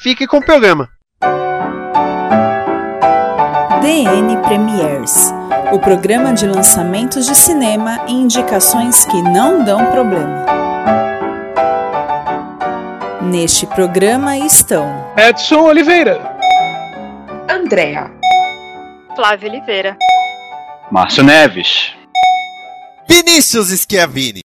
fique com o programa. DN Premiers, o programa de lançamentos de cinema e indicações que não dão problema. Neste programa estão Edson Oliveira, Andréa, Flávio Oliveira, Márcio Neves, Vinícius Schiavini.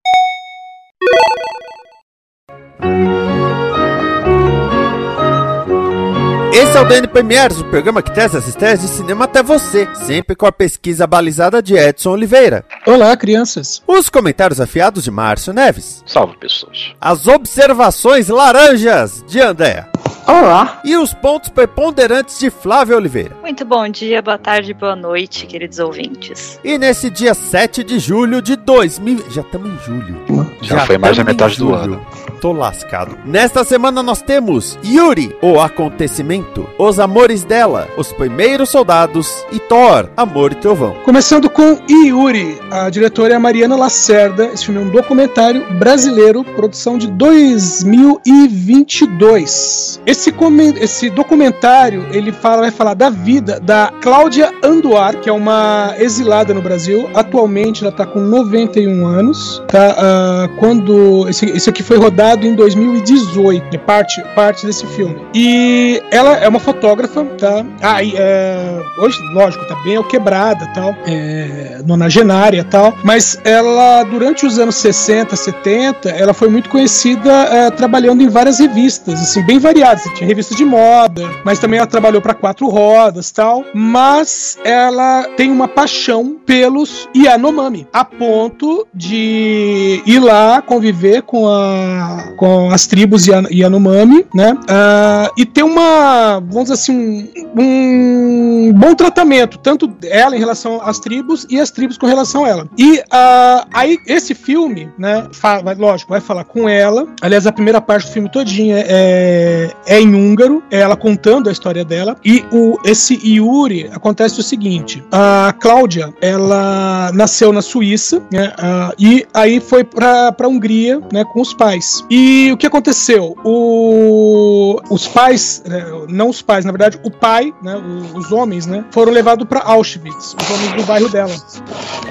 Esse é o DN Premiers, o programa que traz as estreias de cinema até você, sempre com a pesquisa balizada de Edson Oliveira. Olá, crianças. Os comentários afiados de Márcio Neves. salve pessoas. As observações laranjas de Andréa. Olá. E os pontos preponderantes de Flávio Oliveira. Muito bom dia, boa tarde, boa noite, queridos ouvintes. E nesse dia 7 de julho de 2000. Já estamos em julho. Já foi mais da metade do julho. ano. Tô lascado. Nesta semana nós temos Yuri, o acontecimento, Os Amores dela, Os Primeiros Soldados e Thor, Amor e Trovão. Começando com Yuri, a diretora é a Mariana Lacerda. Esse filme é um documentário brasileiro, produção de 2022. Esse, esse documentário ele fala, vai falar da vida da Cláudia Anduar, que é uma exilada no Brasil. Atualmente ela está com 91 anos. Tá? Ah, quando esse, esse aqui foi rodado em 2018, é parte, parte desse filme. E ela é uma fotógrafa, tá? Ah, e, é, hoje, lógico, tá bem quebrada, tal, é, nonagenária, tal. Mas ela, durante os anos 60, 70, ela foi muito conhecida é, trabalhando em várias revistas, assim, bem variadas. Tinha revistas de moda, mas também ela trabalhou para quatro rodas, tal. Mas ela tem uma paixão pelos Yanomami, a ponto de ir lá conviver com, a, com as tribos Yan- Yanomami, né? Ah, e ter uma, vamos dizer assim, um, um bom tratamento, tanto ela em relação às tribos e as tribos com relação a ela. E ah, aí, esse filme, né? fa- vai- lógico, vai falar com ela. Aliás, a primeira parte do filme todinha é, é em húngaro, é ela contando a história dela. E o, esse Yuri acontece o seguinte: a Cláudia, ela nasceu na Suíça, né? e aí foi pra, pra Hungria, né? Com os pais. E o que aconteceu? O, os pais, né, não os pais, na verdade, o pai, né? os homens, né? Foram levados pra Auschwitz, os homens do bairro dela.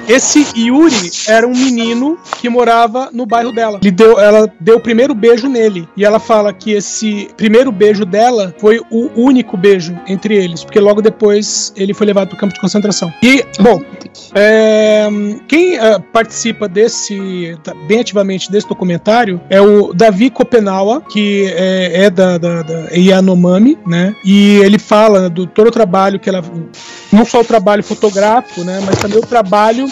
Esse Yuri era um menino que morava no bairro dela. Ele deu, ela deu o primeiro beijo nele. E ela fala que esse primeiro beijo dela foi o único beijo entre eles, porque logo depois ele foi levado para o campo de concentração. E, bom, é, quem eh, participa desse, tá, bem ativamente desse documentário é o Davi Kopenawa, que é, é da, da, da Yanomami, né? E ele fala do todo o trabalho que ela. Não só o trabalho fotográfico, né? Mas também o trabalho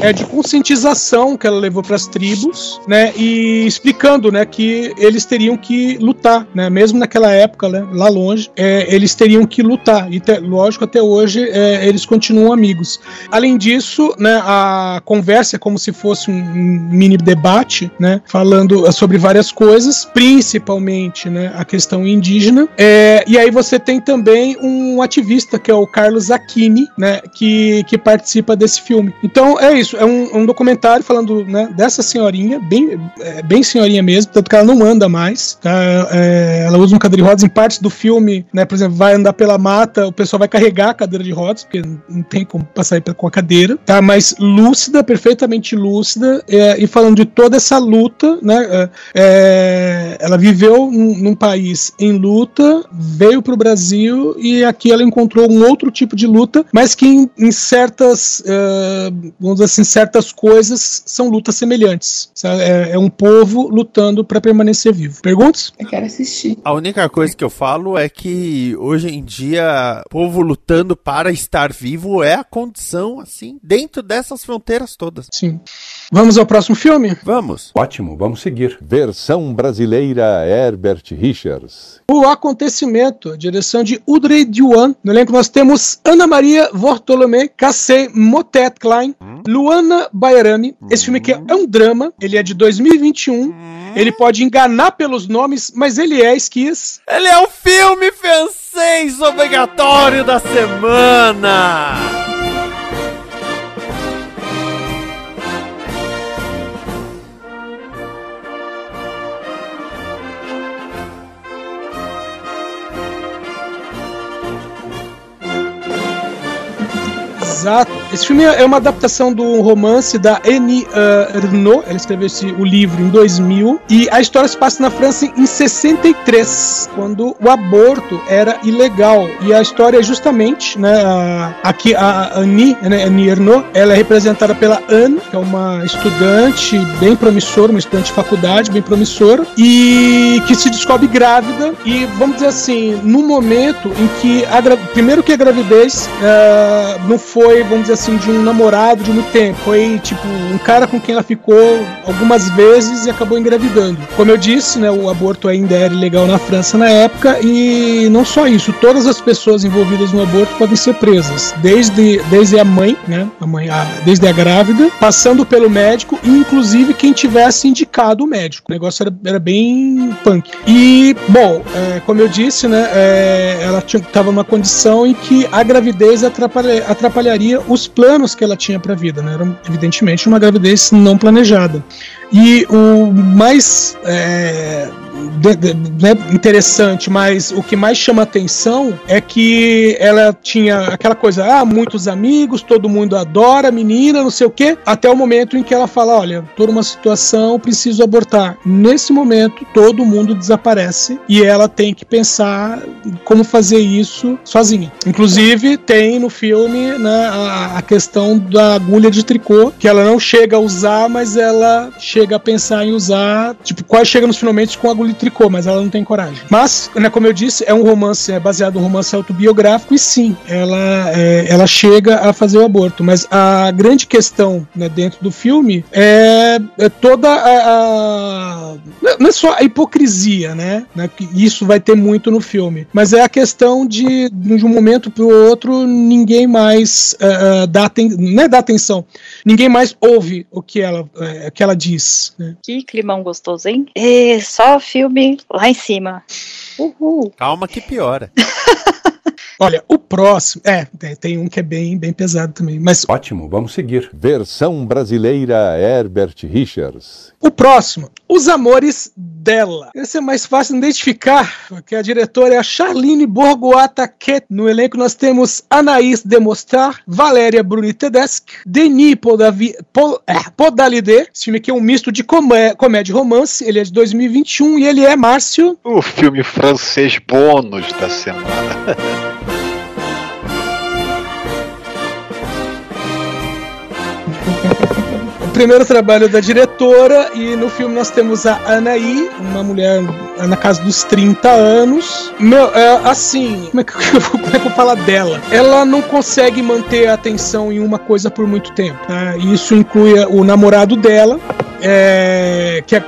é, de conscientização que ela levou para as tribos, né, e explicando, né, que eles teriam que lutar, né, mesmo naquela época, né, lá longe, é, eles teriam que lutar. E te- lógico, até hoje é, eles continuam amigos. Além disso, né, a conversa é como se fosse um, mini debate, né, falando sobre várias coisas, principalmente, né, a questão indígena. É, e aí você tem também um ativista que é o Carlos Aquini, né, que, que participa desse filme. Então é isso, é um, um documentário falando né, dessa senhorinha, bem, é, bem senhorinha mesmo, tanto que ela não anda mais, tá? É, ela usa um cadeira de rodas em partes do filme, né? Por exemplo, vai andar pela mata, o pessoal vai carregar a cadeira de rodas, porque não tem como passar com a cadeira, tá? Mas lúcida, perfeitamente lúcida, é, e falando de toda essa luta, né? é, é, ela viveu num, num país em luta, veio para o Brasil e aqui ela encontrou um outro tipo de luta, mas que em, em certas, eh, vamos dizer assim, certas coisas são lutas semelhantes. É, é um povo lutando para permanecer vivo. Perguntas? Eu quero assistir. A única coisa que eu falo é que hoje em dia, o povo lutando para estar vivo é a condição, assim, dentro dessas fronteiras todas. Sim. Vamos ao próximo filme? Vamos. Ótimo, vamos seguir. Versão brasileira Herbert Richards. O Acontecimento, direção de Udrey Duan. No elenco nós temos Ana Maria Vortolomé, Cassé Motet Klein, Luana Bairami. Esse filme aqui é um drama, ele é de 2021. Ele pode enganar pelos nomes, mas ele é Ele é o filme francês obrigatório da semana! Exato. Esse filme é uma adaptação do romance da Annie uh. Ela escreveu esse, o livro em 2000. E a história se passa na França em 63, quando o aborto era ilegal. E a história é justamente, né, aqui a Annie, né, Annie ela é representada pela Anne, que é uma estudante bem promissora, uma estudante de faculdade bem promissora, e que se descobre grávida. E vamos dizer assim, no momento em que, a, primeiro que a gravidez ah, não foi, vamos dizer assim, de um namorado de muito tempo. Foi, tipo, um cara com quem ela ficou algumas vezes e acabou engravidando. Como eu disse, né, o aborto ainda era ilegal na França na época e não só isso, todas as pessoas envolvidas no aborto podem ser presas, desde, desde a mãe, né, a mãe, a- desde a grávida, passando pelo médico e inclusive quem tivesse indicado o médico. O negócio era, era bem punk. E, bom, é, como eu disse, né, é, ela estava numa condição em que a gravidez atrapalha- atrapalharia os planos que ela tinha para a vida, né? Era evidentemente uma gravidez não planejada. E o mais é, né, interessante, mas o que mais chama atenção é que ela tinha aquela coisa, ah, muitos amigos, todo mundo adora a menina, não sei o quê, até o momento em que ela fala, olha, tô numa situação, preciso abortar. Nesse momento, todo mundo desaparece e ela tem que pensar como fazer isso sozinha. Inclusive, tem no filme né, a, a questão da agulha de tricô, que ela não chega a usar, mas ela chega a pensar em usar, tipo, quase chega nos finalmente com agulha de tricô, mas ela não tem coragem. Mas, né, como eu disse, é um romance, é baseado em um romance autobiográfico, e sim, ela, é, ela chega a fazer o aborto. Mas a grande questão né, dentro do filme é, é toda a, a- Não é só a hipocrisia, né? né, que Isso vai ter muito no filme. Mas é a questão de, de um momento para o outro, ninguém mais ah, dá aten- não é dá atenção, ninguém mais ouve o que ela, o que ela diz. né? Que climão gostoso, hein? E só filme lá em cima. Uhul. Calma que piora. Olha, o próximo. É, tem, tem um que é bem, bem pesado também. Mas Ótimo, vamos seguir. Versão brasileira Herbert Richards. O próximo, Os Amores dela. Esse é mais fácil de identificar, porque a diretora é a Charlene Borgoata Ket. No elenco nós temos Anaïs Demostrar, Valéria Bruni Tedeschi, Denis Podavi, Pol, é, Podalide. Esse filme aqui é um misto de comé- comédia e romance. Ele é de 2021 e ele é Márcio. O filme francês bônus da semana. primeiro trabalho da diretora, e no filme nós temos a Anaí, uma mulher na casa dos 30 anos. Meu, é, assim, como é, que eu, como é que eu vou falar dela? Ela não consegue manter a atenção em uma coisa por muito tempo. tá? Isso inclui o namorado dela. é, que é-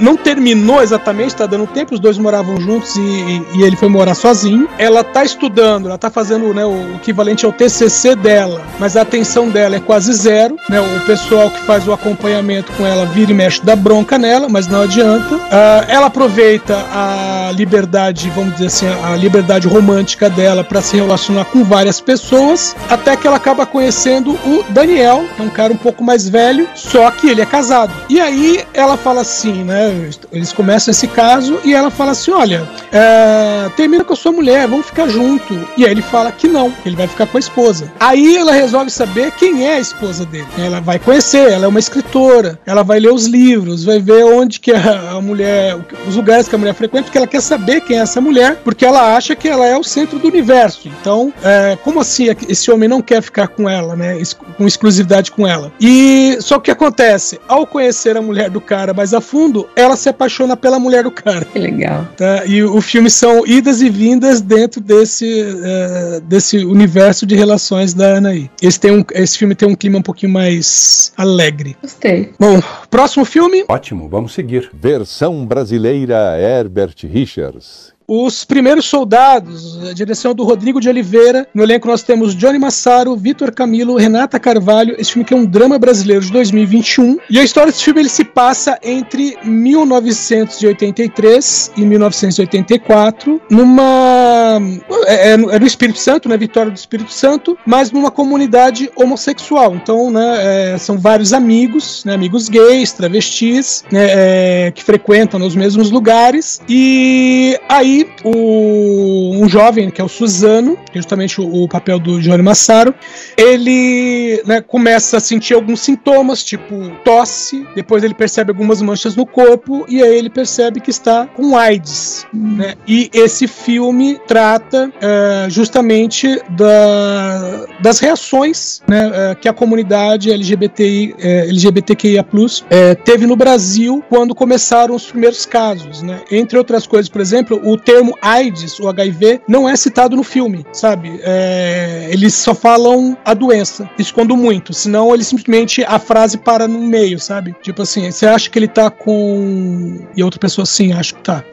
não terminou exatamente, tá dando tempo, os dois moravam juntos e, e- e ele foi morar sozinho. Ela tá estudando, ela tá fazendo né, o equivalente ao TCC dela, mas a atenção dela é quase zero. Né, o pessoal que faz o acompanhamento com ela vira e mexe dá bronca nela, mas não adianta. Ah, ela aproveita a liberdade, vamos dizer assim, a liberdade romântica dela para se relacionar com várias pessoas, até que ela acaba conhecendo o Daniel, que é um cara um pouco mais velho, só que ele é casado. E aí ela fala assim, né? Eles começam esse caso e ela fala assim: olha, é, termina com a sua mulher, vamos ficar junto. E aí ele fala que não, ele vai ficar com a esposa. Aí ela resolve saber quem é a esposa dele. Ela vai conhecer, ela é uma escritora, ela vai ler os livros, vai ver onde que a, mulher, os lugares que a mulher frequenta, porque ela quer saber quem é essa mulher, porque ela acha que ela é o centro do universo. Então, é, como assim esse homem não quer ficar com ela, né? Com exclusividade com ela. E só que acontece, ao conhecer a mulher do cara mais a fundo, ela se apaixona pela mulher do cara. Que legal. Tá? E o filme são idas e vindas dentro desse, uh, desse universo de relações da Anaí. Esse, tem um, esse filme tem um clima um pouquinho mais alegre. Gostei. Bom, próximo filme. Ótimo, vamos seguir. Versão brasileira Herbert Richards. Os Primeiros Soldados, a direção do Rodrigo de Oliveira. No elenco nós temos Johnny Massaro, Vitor Camilo, Renata Carvalho. Esse filme que é um drama brasileiro de 2021. E a história desse filme ele se passa entre 1983 e 1984, numa é, é, é no Espírito Santo, né, Vitória do Espírito Santo, mas numa comunidade homossexual. Então, né, é, são vários amigos, né, amigos gays, travestis, né, é, que frequentam nos mesmos lugares. E aí o, um jovem, que é o Suzano, justamente o, o papel do Johnny Massaro, ele né, começa a sentir alguns sintomas, tipo tosse, depois ele percebe algumas manchas no corpo, e aí ele percebe que está com AIDS. Né? E esse filme trata é, justamente da, das reações né, é, que a comunidade LGBTI, é, LGBTQIA é, teve no Brasil quando começaram os primeiros casos. Né? Entre outras coisas, por exemplo, o termo AIDS, o HIV, não é citado no filme, sabe? É, eles só falam a doença, escondo muito, senão ele simplesmente a frase para no meio, sabe? Tipo assim, você acha que ele tá com. E outra pessoa, sim, acho que tá.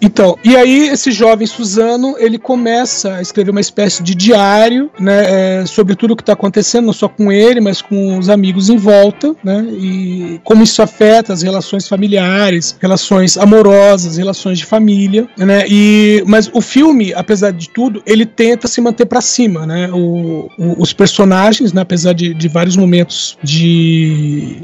Então, e aí esse jovem Suzano, ele começa a escrever uma espécie de diário, né, é, sobre tudo o que está acontecendo, não só com ele, mas com os amigos em volta, né, e como isso afeta as relações familiares, relações amorosas, relações de família, né, e, mas o filme, apesar de tudo, ele tenta se manter para cima, né, o, o, os personagens, né, apesar de, de vários momentos de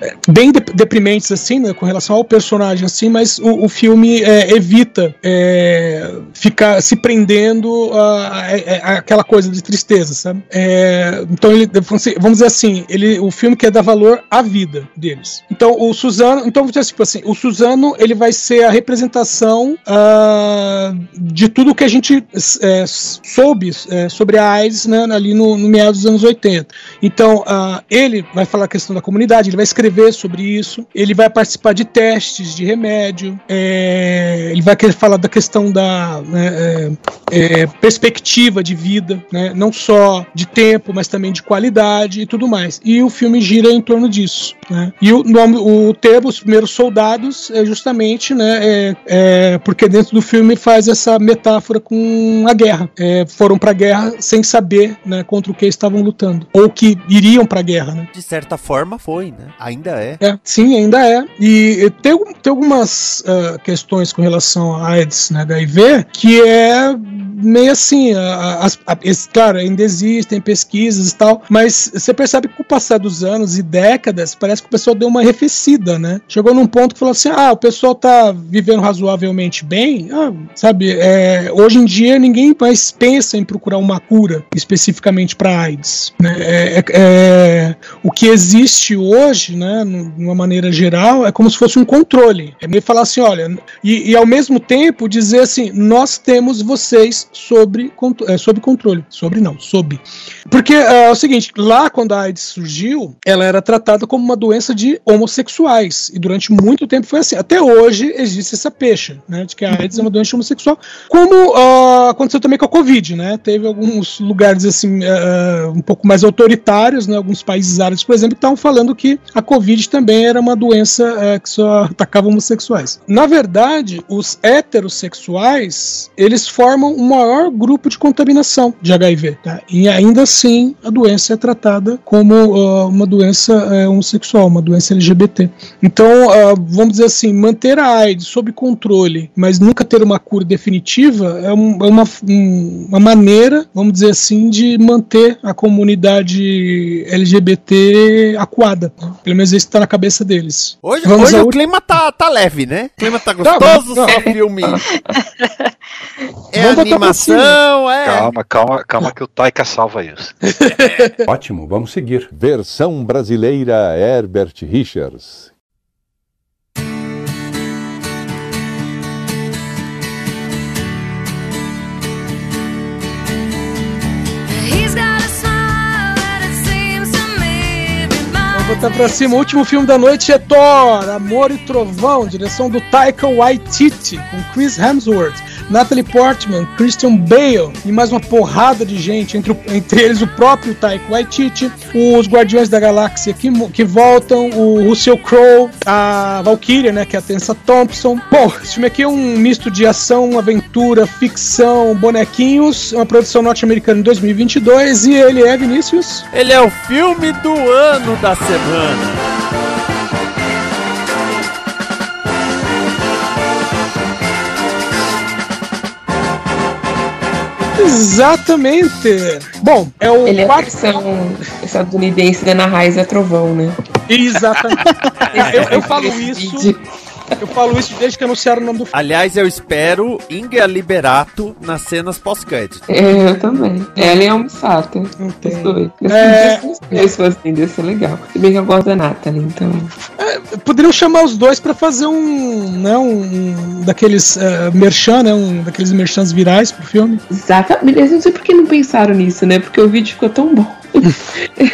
é, bem de, deprimentes assim, né, com relação ao personagem assim, mas o, o filme é, evita é, ficar se prendendo a, a, a, aquela coisa de tristeza, sabe? É, então ele, vamos dizer assim, ele, o filme quer dar valor à vida deles. Então o Suzano, então vamos dizer tipo assim, o Suzano ele vai ser a representação uh, de tudo que a gente é, soube é, sobre a AIDS né, ali no, no meados dos anos 80. Então uh, ele vai falar a questão da comunidade, ele vai escrever sobre isso, ele vai participar de testes de remédio. É, é, ele vai querer falar da questão da né, é, é, perspectiva de vida, né, não só de tempo, mas também de qualidade e tudo mais. E o filme gira em torno disso. Né? E o nome, o termo, os primeiros soldados, é justamente né, é, é porque dentro do filme faz essa metáfora com a guerra. Foram para a guerra sem saber né, contra o que estavam lutando, ou que iriam para a guerra. Né? De certa forma foi, né? Ainda é. é sim, ainda é. E tem, tem algumas uh, questões com relação a AIDS, né, HIV, que é meio assim, as, a, claro, ainda existem pesquisas e tal, mas você percebe que com o passar dos anos e décadas, parece que o pessoal deu uma arrefecida, né? Chegou num ponto que falou assim: ah, o pessoal tá vivendo razoavelmente bem, ah, sabe? É, hoje em dia ninguém mais pensa em procurar uma cura especificamente para AIDS. Né? É, é, é, o que existe hoje, né, de uma maneira geral, é como se fosse um controle. É meio falar assim: olha, e, e ao mesmo tempo dizer assim: nós temos vocês sobre, é, sobre controle. Sobre não, sob. Porque é, é o seguinte, lá quando a AIDS surgiu, ela era tratada como uma doença de homossexuais. E durante muito tempo foi assim. Até hoje existe essa pecha, né? De que a AIDS é uma doença homossexual. Como uh, aconteceu também com a Covid, né? Teve alguns lugares assim, uh, um pouco mais autoritários, né? Alguns países árabes, por exemplo, estavam falando que a Covid também era uma doença uh, que só atacava homossexuais. Na verdade, os heterossexuais, eles formam uma maior grupo de contaminação de HIV. Tá? E ainda assim, a doença é tratada como uh, uma doença uh, homossexual, uma doença LGBT. Então, uh, vamos dizer assim, manter a AIDS sob controle, mas nunca ter uma cura definitiva, é, um, é uma um- uma maneira, vamos dizer assim, de manter a comunidade LGBT acuada. né? Pelo menos isso está na cabeça deles. Hoje, Vamos hoje ao o clima tá, tá leve, né? O clima tá Tá, não. só filme. É cima. animação, é. Calma, calma, calma que o Taika salva isso. Ótimo, vamos seguir. Versão brasileira Herbert Richards. Botar pra cima. O último filme da noite é Thor, Amor e Trovão, direção do Taika Waititi, com Chris Hemsworth, Natalie Portman, Christian Bale e mais uma porrada de gente, entre, entre eles o próprio Taika Waititi, os Guardiões da Galáxia que, que voltam, o Russell Crowe, a Valkyria, né, que é a Tessa Thompson. Bom, esse filme aqui é um misto de ação, aventura, ficção, bonequinhos, uma produção norte-americana em 2022 e ele é, Vinícius... Ele é o filme do ano da semana. Exatamente. Bom, é o Ele é a quarto. versão estadunidense da Ana Raiz é Trovão, né? Exatamente. eu, eu falo Esse isso. Eu falo isso desde que anunciaram o nome do filme. Aliás, eu espero Inga Liberato nas cenas pós-crédito. É, eu também. Ela a Almissata. Não Os dois. É. Fazendo, ia ser legal. Se bem que eu gosto da Nathalie, então. Poderiam chamar os dois pra fazer um, né, um, um daqueles uh, merchan, né, um daqueles merchans virais pro filme. Exatamente. Eu não sei por que não pensaram nisso, né? Porque o vídeo ficou tão bom.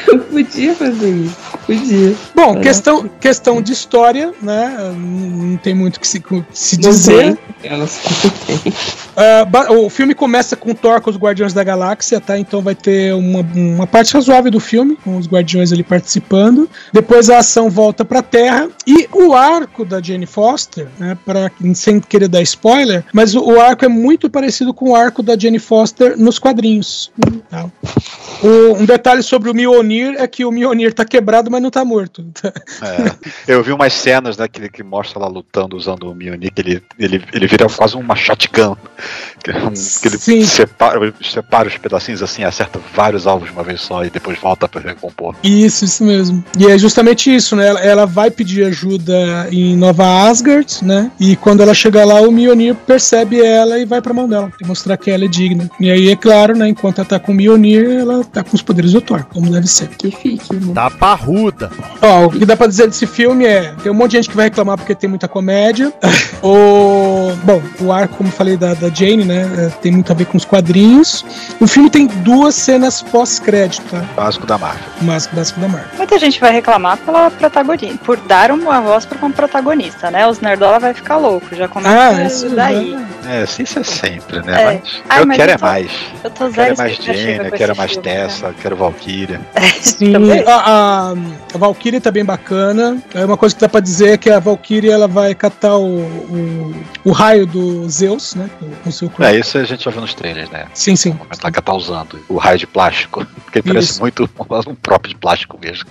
Eu podia fazer isso. Podia. Bom, É. questão, questão de história, né? Não tem muito o que se, se dizer. ba- o filme começa com Thor com os Guardiões da Galáxia, tá? Então vai ter uma, uma parte razoável do filme, com os Guardiões ali participando. Depois a ação volta pra Terra. E o arco da Jane Foster, né? Pra, sem querer dar spoiler, mas o, o arco é muito parecido com o arco da Jane Foster nos quadrinhos. tá? O- um detalhe sobre o Mjolnir é que o Mjolnir tá quebrado, mas não tá morto. É, eu vi umas cenas né, que, que mostra lá lutando usando o Mjolnir, que ele, ele, ele vira quase uma shotgun. Que, é um- que ele separa, separa os pedacinhos assim, acerta vários alvos de uma vez só e depois volta pra recompor. Isso, isso mesmo. E é justamente isso, né? Ela, ela vai pedir ajuda em Nova Asgard, né? E quando ela chega lá, o Mjolnir percebe ela e vai pra mão dela, mostrar que ela é digna. E aí, é claro, né? Enquanto ela tá com o Mjolnir, ela tá com os poderes do Thor, como deve ser. Que fique, né? Tá parruda. Ó, o que dá pra dizer desse filme é: tem um monte de gente que vai reclamar porque tem muita comédia. o, bom, o arco, como falei, da, da Jane, né? é, Tem muito a ver com os quadrinhos. O filme tem duas cenas pós-crédito, tá? Básico da Marvel. Mas básico da Marvel. Muita gente vai reclamar pela protagonista, por dar uma voz para uma protagonista, né? Os nerdola vai ficar louco, já começa Ah, isso daí. né? É, assim isso é sempre, né? É. Mas Ai, eu mas quero eu é tô- mais. Eu tô Eu zero quero é mais Jane, eu quero mais Tessa, quero Valkyria. Sim, Também. a, a, a Valkyrie tá bem bacana. É uma coisa que dá pra dizer é que a Valkyrie ela vai catar o, o, o raio do Zeus, né? Com o seu É, isso a gente já viu nos trailers, né? Sim, sim. Como ela tá usando o raio de plástico. Porque ele parece Isso. muito um próprio de plástico mesmo.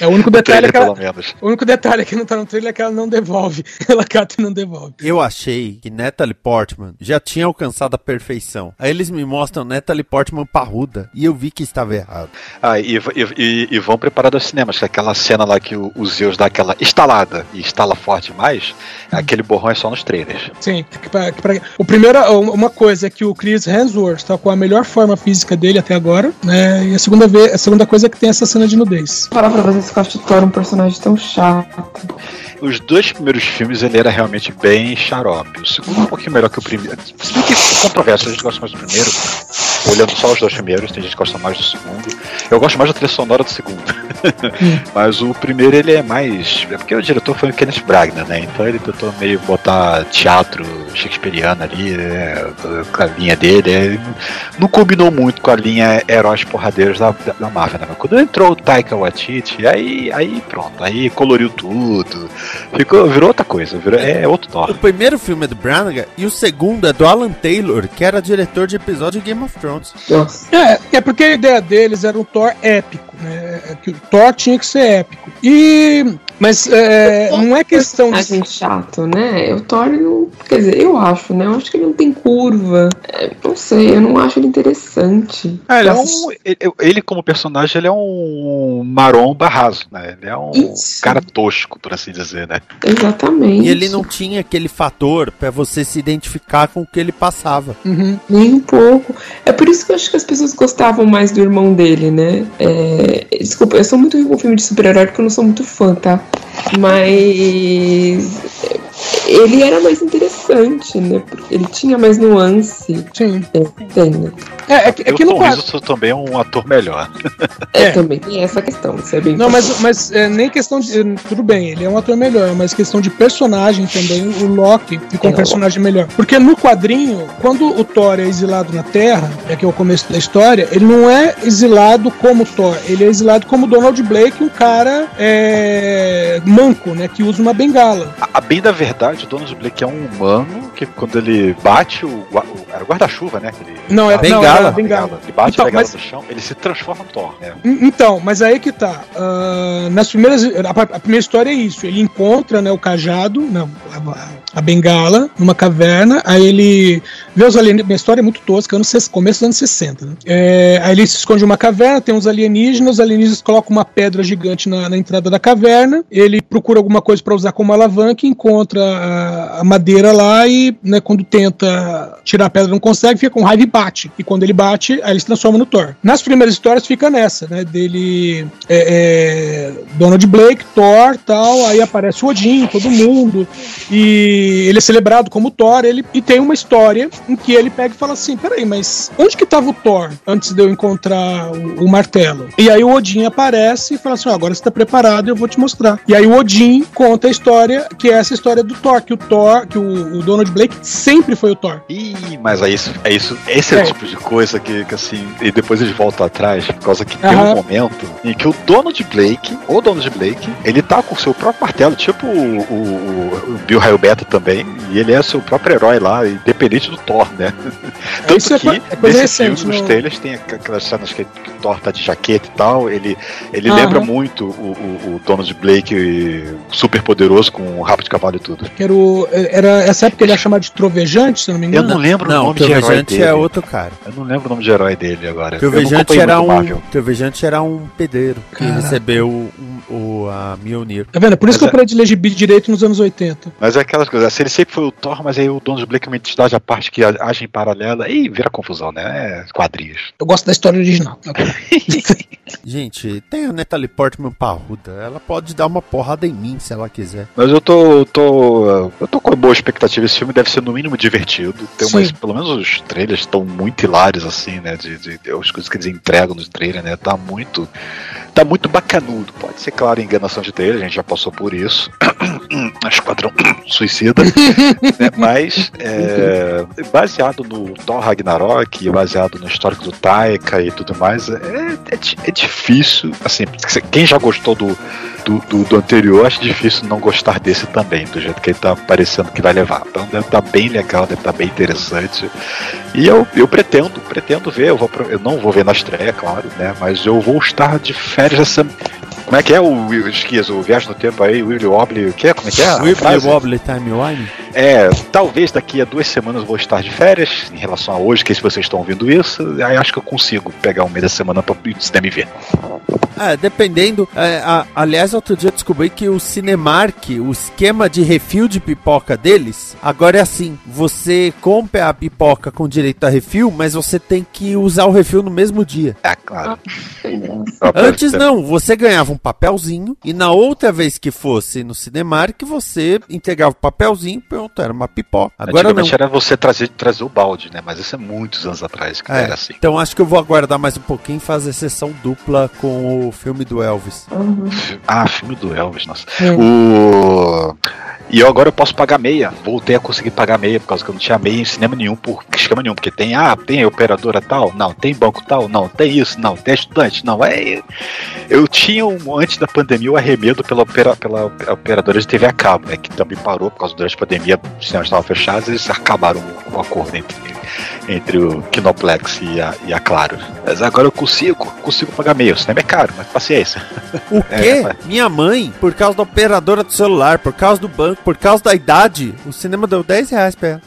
É o único detalhe é trailer, que ela, pelo menos. o único detalhe que não tá no trailer é que ela não devolve. Ela cata e não devolve. Eu achei que Natalie Portman já tinha alcançado a perfeição. Aí eles me mostram Natalie Portman parruda e eu vi que estava errado. Ah, e, e, e- e vão preparando os cinemas, que aquela cena lá que o, o Zeus dá aquela estalada e estala forte demais, aquele borrão é só nos trailers. Sim. que pra- que pra- o primeiro, uma coisa é que o Chris Hemsworth tá com a melhor forma física dele até agora, né? E a segunda, vez, a segunda coisa é que tem essa cena de nudez. Falar pra acho o Thor um personagem tão chato. Os dois primeiros filmes ele era realmente bem xarope. O segundo é um pouquinho melhor que o primeiro. Se bem que é controverso, a gente gosta mais do primeiro. Olhando só os dois primeiros, tem gente que gosta mais do segundo. Eu gosto mais da trilha sonora do segundo. Mas o primeiro ele é mais. É porque o diretor foi o Kenneth Bragner, né? Então ele tentou meio botar teatro shakespeariano ali, né? com a linha dele. é, Não combinou muito com a linha heróis porradeiros da, da, Marvel, né? Mas quando entrou o Taika Waititi, aí, aí pronto, aí coloriu tudo. Ficou, virou outra coisa, virou, é outro O Thor. primeiro filme é do Branagh e o segundo é do Alan Taylor, que era diretor de episódio de Game of Thrones. É, é porque a ideia deles era um Thor épico, né? É Que o Thor tinha que ser épico. E Mas é, não é questão A de. gente chato, né? O Thor, não, quer dizer, eu acho, né? Eu acho que ele não tem curva. É, não sei, eu não acho ele interessante. Ah, ele, é um, ele, ele, como personagem, ele é um maromba raso, né? Ele é um Isso. cara tosco, por assim dizer, né? Exatamente. E ele não tinha aquele fator pra você se identificar com o que ele passava. Uhum. Nem um pouco. É por isso que eu acho que as pessoas gostavam mais do irmão dele, né? É, desculpa, eu sou muito ruim com filme de super-herói porque eu não sou muito fã, tá? Mas ele era mais interessante, né? Porque ele tinha mais nuance. Sim. É, tem, né? É, é, que- é que o Tom. Rizzo também é um ator melhor. É, É. também tem essa questão. Isso é bem Não, mas, mas é, nem questão de. Tudo bem, ele é um ator melhor, mas questão de personagem também, o Loki ficou um É, personagem melhor. Porque no quadrinho, quando o Thor é exilado na Terra, é que é o começo da história, ele não é exilado como Thor, ele é exilado como Donald Blake, um cara é, manco, né? Que usa uma bengala. A, a bem da verdade, o Donald Blake é um humano que quando ele bate o, o- era o guarda-chuva, né? ele- Não, é- Ah, não, era a bengala. Ele bate Então, a bengala mas- no chão, ele se transforma no Thor, né? En- Então, mas aí que tá. ah, nas primeiras. A, primeira história é isso. Ele encontra né, o cajado, não, a, a bengala, numa caverna. Aí ele vê os alienígenas. Minha história é muito tosca, anos, começo dos anos 60. Né? É, aí ele se esconde em uma caverna, tem uns alienígenas. Os alienígenas colocam uma pedra gigante na, na entrada da caverna. Ele procura alguma coisa para usar como alavanca, encontra a, a madeira lá e, né, quando tenta tirar a pedra, não consegue, fica com raiva e bate. E quando ele bate, aí ele se transforma no Thor. Nas primeiras histórias fica nessa, né? Dele. É, é, Donald Blake, Thor tal. Aí aparece o Odin, todo mundo. E ele é celebrado como Thor. Ele, e tem uma história em que ele pega e fala assim: peraí, mas onde que tava o Thor antes de eu encontrar o, o martelo? E aí o Odin aparece e fala assim: ó, agora você tá preparado, eu vou te mostrar. E aí o Odin conta a história, que é essa história do Thor, que o Thor, que o, o Donald Blake sempre foi o Thor. Ih, mas é isso, é isso, esse é, É. o tipo de coisa que, que, assim, e depois eles voltam atrás, por causa que tem um momento em que o Donald Blake, o Donald Blake, ele tá com o seu próprio martelo, tipo o, o, o Bill Raio Beta também, e ele é seu próprio herói lá, independente do Thor, né? Tanto Isso é que é coisa nesse recente, filme, nos não- trailers, tem aqu- aquelas cenas que, o Thor tá de jaqueta e tal, ele, ele Aham. lembra muito o, o, o Donald Blake super poderoso com o rabo de cavalo e tudo. Era, era essa época que ele chamado de trovejante, se eu não me Eu engano. não lembro o Não, o nome de herói Trovejante dele. é outro cara. Eu não lembro o nome de herói dele agora. O Eu Trovejante era um. Trovejante era um pedreiro que Caraca. recebeu um- o, a Mjolnir. Tá vendo? Por isso Mas que eu é- parei de ler gibi direito nos anos 80. Mas é aquelas coisas, assim, ele sempre foi o Thor, mas aí o Donald Blake é uma entidade à parte que age em paralela e vira confusão, né? É quadrinhos. Eu gosto da história original. Gente, tem a Natalie Portman parruda. Ela pode dar uma porrada em mim se ela quiser. Mas eu tô, eu tô. Eu tô com boa expectativa. Esse filme deve ser no mínimo divertido. Tem Sim. umas, pelo menos os trailers estão muito hilários, assim, né? De, de, de- as coisas que eles entregam nos trailers, né? Tá muito. Tá muito bacanudo. Pode ser, claro, enganação de trailer, a gente já passou por isso. Esquadrão suicida. né? Mas é, baseado no Thor Ragnarok, baseado no histórico do Taika e tudo mais, é, é, é difícil. Assim, quem já gostou do, do, do, do anterior, acho difícil não gostar desse também, do jeito que ele tá parecendo que vai levar. Então deve estar bem legal, deve estar bem interessante. E eu, eu pretendo, pretendo ver, eu, vou, eu não vou ver na estreia, claro, né? Mas eu vou estar de férias essa. Como é que é o esquias, o Viagem no Tempo aí, Willy Wobbly, o que é? Como é que é? frase? Wobbly Timeline? É, talvez daqui a duas semanas eu vou estar de férias, em relação a hoje, que se vocês estão ouvindo isso, aí acho que eu consigo pegar um meio da semana pra ir no cinema e ver. É, dependendo. é, a- aliás, outro dia eu descobri que o Cinemark, o esquema de refil de pipoca deles, agora é assim: você compra a pipoca com direito a refil, mas você tem que usar o refil no mesmo dia. É, claro. Antes não, você ganhava um papelzinho e na outra vez que fosse no Cinemark, você entregava o papelzinho, pronto, era uma pipoca. Agora não. Antigamente era você trazer, trazer o balde, né? Mas isso é muitos anos atrás que É, era assim. Então acho que eu vou aguardar mais um pouquinho e fazer sessão dupla com o filme do Elvis. Ah, filme do Elvis, nossa. É. O... E eu agora eu posso pagar meia. Voltei a conseguir pagar meia, por causa que eu não tinha meia em cinema nenhum, por esquema nenhum. Porque tem, ah, tem operadora tal, não, tem banco tal, não, tem isso, não, tem estudante, não. É... Eu tinha, um, antes da pandemia, o arremedo pela, opera, pela operadora de TV a cabo, né? Que também parou por causa durante a pandemia, os cinemas estavam fechados, eles acabaram o acordo entre entre o Kinoplex e a, e a Claro. Mas agora eu consigo, consigo pagar meio. O cinema é caro, mas paciência. O quê? Minha mãe, por causa da operadora do celular, por causa do banco, por causa da idade, o cinema deu 10 reais pra ela.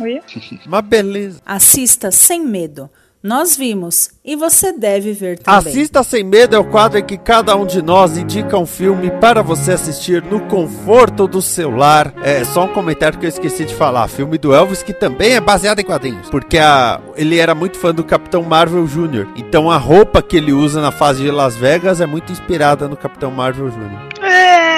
Oi? Uma beleza. Assista sem medo. Nós vimos e você deve ver também. Assista Sem Medo é o quadro em que cada um de nós indica um filme para você assistir no conforto do seu lar. É só um comentário que eu esqueci de falar. Filme do Elvis que também é baseado em quadrinhos. Porque a, ele era muito fã do Capitão Marvel Jr. Então a roupa que ele usa na fase de Las Vegas é muito inspirada no Capitão Marvel Jr. É,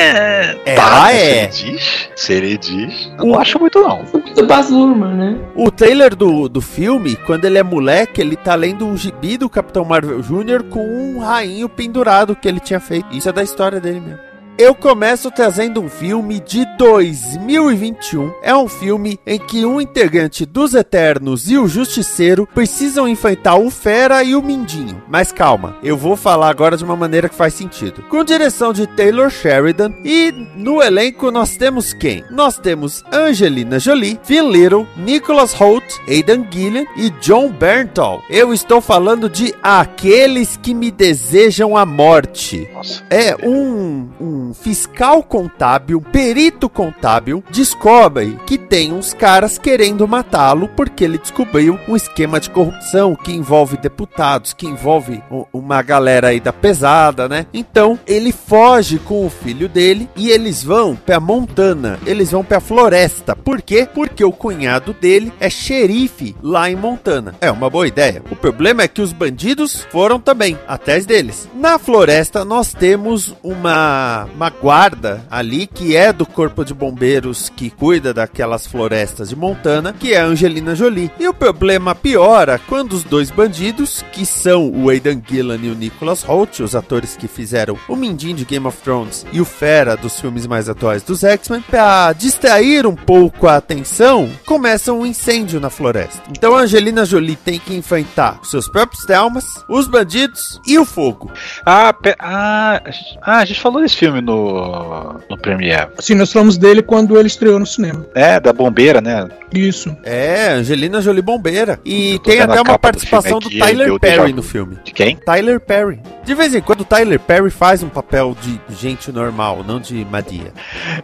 Ela tá, é. Se ele diz, se ele diz, eu não acho muito não. Do Baz Luhrmann, né? O trailer do, do filme, quando ele é moleque, ele tá lendo um gibi do Capitão Marvel Jr. com um rainho pendurado que ele tinha feito. Isso é da história dele mesmo. Eu começo trazendo um filme de 2021. É um filme em que um integrante dos Eternos e o Justiceiro precisam enfrentar o Fera e o Mindinho. Mas calma, eu vou falar agora de uma maneira que faz sentido. Com direção de Taylor Sheridan e no elenco nós temos quem? Nós temos Angelina Jolie, Phil Little, Nicholas Holt, Aidan Gillian e John Bernthal. Eu estou falando de Aqueles que me desejam a morte. Nossa. É um, um fiscal contábil, perito contábil, descobre que tem uns caras querendo matá-lo porque ele descobriu um esquema de corrupção que envolve deputados, que envolve uma galera aí da pesada, né? Então ele foge com o filho dele e eles vão pra Montana, eles vão pra floresta. Por quê? Porque o cunhado dele é xerife lá em Montana. É uma boa ideia. O problema é que os bandidos foram também, atrás deles. Na floresta nós temos uma, uma guarda ali que é do corpo de bombeiros que cuida daquelas florestas de Montana, que é a Angelina Jolie. E o problema piora quando os dois bandidos, que são o Aidan Gillan e o Nicholas Holt, os atores que fizeram o Mindinho de Game of Thrones e o Fera dos filmes mais atuais dos X-Men, para distrair um pouco a atenção, começa um incêndio na floresta. Então a Angelina Jolie tem que enfrentar seus próprios traumas, os bandidos e o fogo. Ah, ah, ah, a gente falou desse filme no, no Premiere. Sim, nós falamos dele quando ele estreou no cinema. É, da bombeira, né? Isso. É, Angelina Jolie bombeira. E tem até uma do participação do aqui, Tyler Perry no filme. De quem? Tyler Perry. De vez em quando o Tyler Perry faz um papel de gente normal, não de madia.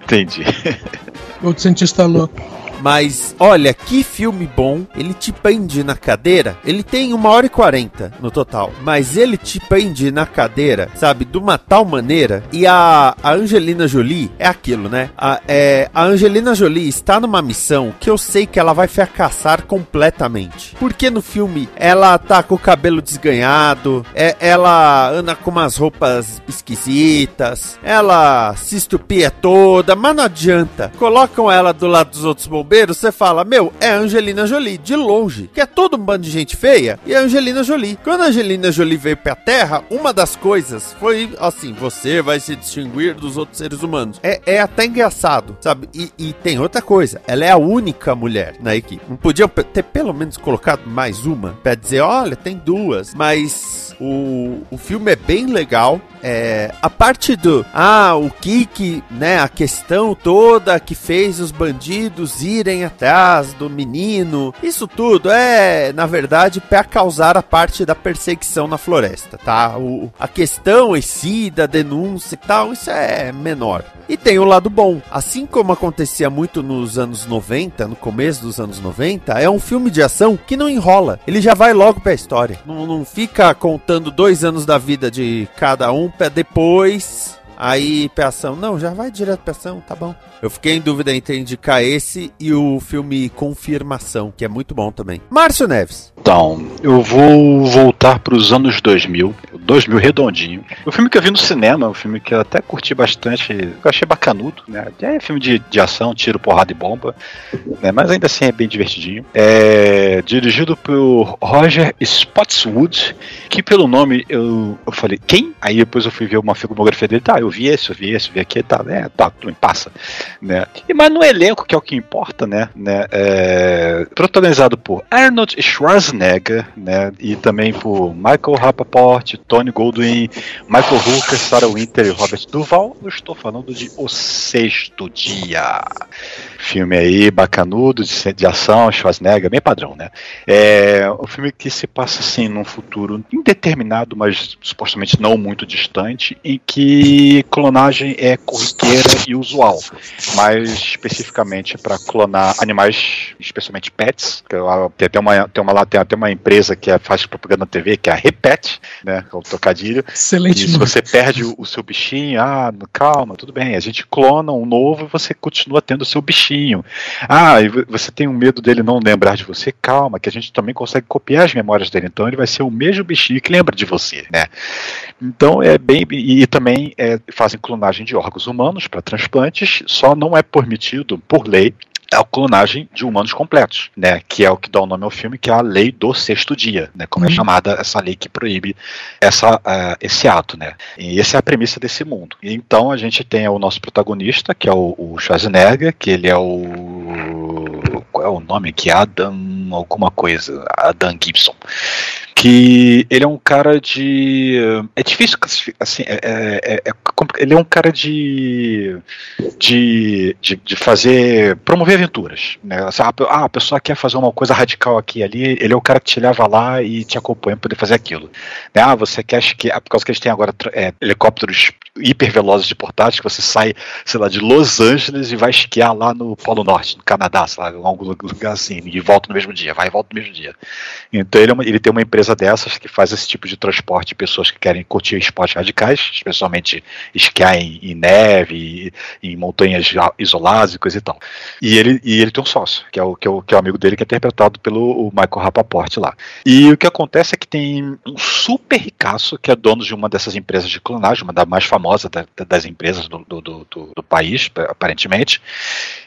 Entendi. Outro cientista louco. Mas olha, que filme bom. Ele te prende na cadeira. Ele tem uma hora e quarenta no total. Mas ele te prende na cadeira, sabe? De uma tal maneira. E a, a Angelina Jolie é aquilo, né? A, é, a Angelina Jolie está numa missão que eu sei que ela vai fracassar completamente. Porque no filme ela tá com o cabelo desganhado, é, ela anda com umas roupas esquisitas, ela se estupia toda, mas não adianta. Colocam ela do lado dos outros bombeiros, você fala, meu, é Angelina Jolie, de longe. Que é todo um bando de gente feia e é Angelina Jolie. Quando a Angelina Jolie veio pra Terra, uma das coisas foi assim: você vai se distinguir dos outros seres humanos. É, é até engraçado, sabe? E, e tem outra coisa: ela é a única mulher na equipe. Não podiam ter pelo menos colocado mais uma pra dizer, olha, tem duas. Mas o, o filme é bem legal. É, a parte do ah, o Kiki, né, a questão toda que fez os bandidos irem atrás do menino, isso tudo é, na verdade, para causar a parte da perseguição na floresta, tá? O, a questão em si da denúncia e tal, isso é menor. E tem o lado bom. Assim como acontecia muito nos anos 90, no começo dos anos 90, é um filme de ação que não enrola. Ele já vai logo pra história. Não, não fica contando dois anos da vida de cada um pra depois. Aí pra ação. Não, já vai direto pra ação, tá bom. Eu fiquei em dúvida entre indicar esse e o filme Confirmação, que é muito bom também. Márcio Neves. Então, eu vou voltar para os anos 2000, 2000 redondinho. O filme que eu vi no cinema, um filme que eu até curti bastante, eu achei bacanudo, né? É filme de, de ação, tiro, porrada e bomba, né? Mas ainda assim é bem divertidinho. É dirigido por Roger Spotswood, que pelo nome eu, eu falei, quem? Aí depois eu fui ver uma filmografia dele, tá, eu eu vi esse, eu vi esse, eu vi aqui, tá, né, tá, tudo passa, né. E, mas no elenco, que é o que importa, né, né é, protagonizado por Arnold Schwarzenegger, né, e também por Michael Rapaport, Tony Goldwyn, Michael Hooker, Sarah Winter e Robert Duval, eu estou falando de O Sexto Dia. Filme aí bacanudo, de, de ação, Schwarzenegger, bem padrão, né? É um filme que se passa assim num futuro indeterminado, mas supostamente não muito distante, em que clonagem é corriqueira e usual, mas especificamente para clonar animais, especialmente pets. Tem até uma, tem uma, tem até uma empresa que é- faz propaganda na TV, que é a Repet, né? É o trocadilho. Excelente. E se você perde o, o seu bichinho, ah, calma, tudo bem, a gente clona um novo e você continua tendo o seu bichinho. Ah, e vo- você tem um medo dele não lembrar de você, calma, que a gente também consegue copiar as memórias dele, então ele vai ser o mesmo bichinho que lembra de você, né? Então é bem. E, e também é, fazem clonagem de órgãos humanos para transplantes, só não é permitido, por lei, a clonagem de humanos completos, né? Que é o que dá o nome ao filme, que é a lei do sexto dia, né? Como é Uhum. chamada essa lei que proíbe essa, ah, esse ato, né? E essa é a premissa desse mundo. E então a gente tem o nosso protagonista, que é o, o Schwarzenegger, que ele é o qual é o nome aqui? Adam alguma coisa, Adam Gibson que ele é um cara de. É difícil classificar. Assim, é, é- é- é ele é um cara de. de, de, de fazer. promover aventuras. Né? Assim, ah, ah, a pessoa quer fazer uma coisa radical aqui e ali, ele é o cara que te leva lá e te acompanha para poder fazer aquilo. Né? Ah, você quer esquiar. Por causa que eles têm agora é, helicópteros hipervelozes de portátil, que você sai, sei lá, de Los Angeles e vai esquiar lá no Polo Norte, no Canadá, sei lá, em algum lugar assim, e volta no mesmo dia, vai e volta no mesmo dia. Então ele, é uma- ele tem uma empresa dessas que faz esse tipo de transporte de pessoas que querem curtir esportes radicais, especialmente esquiar em, em neve, e- em montanhas isoladas e coisa e tal. E ele, e ele tem um sócio, que é, o, que, é o, que é o amigo dele, que é interpretado pelo Michael Rapaport lá. E o que acontece é que tem um super ricaço que é dono de uma dessas empresas de clonagem, uma das mais famosas da- da- das empresas do, do, do, do- do país, aparentemente,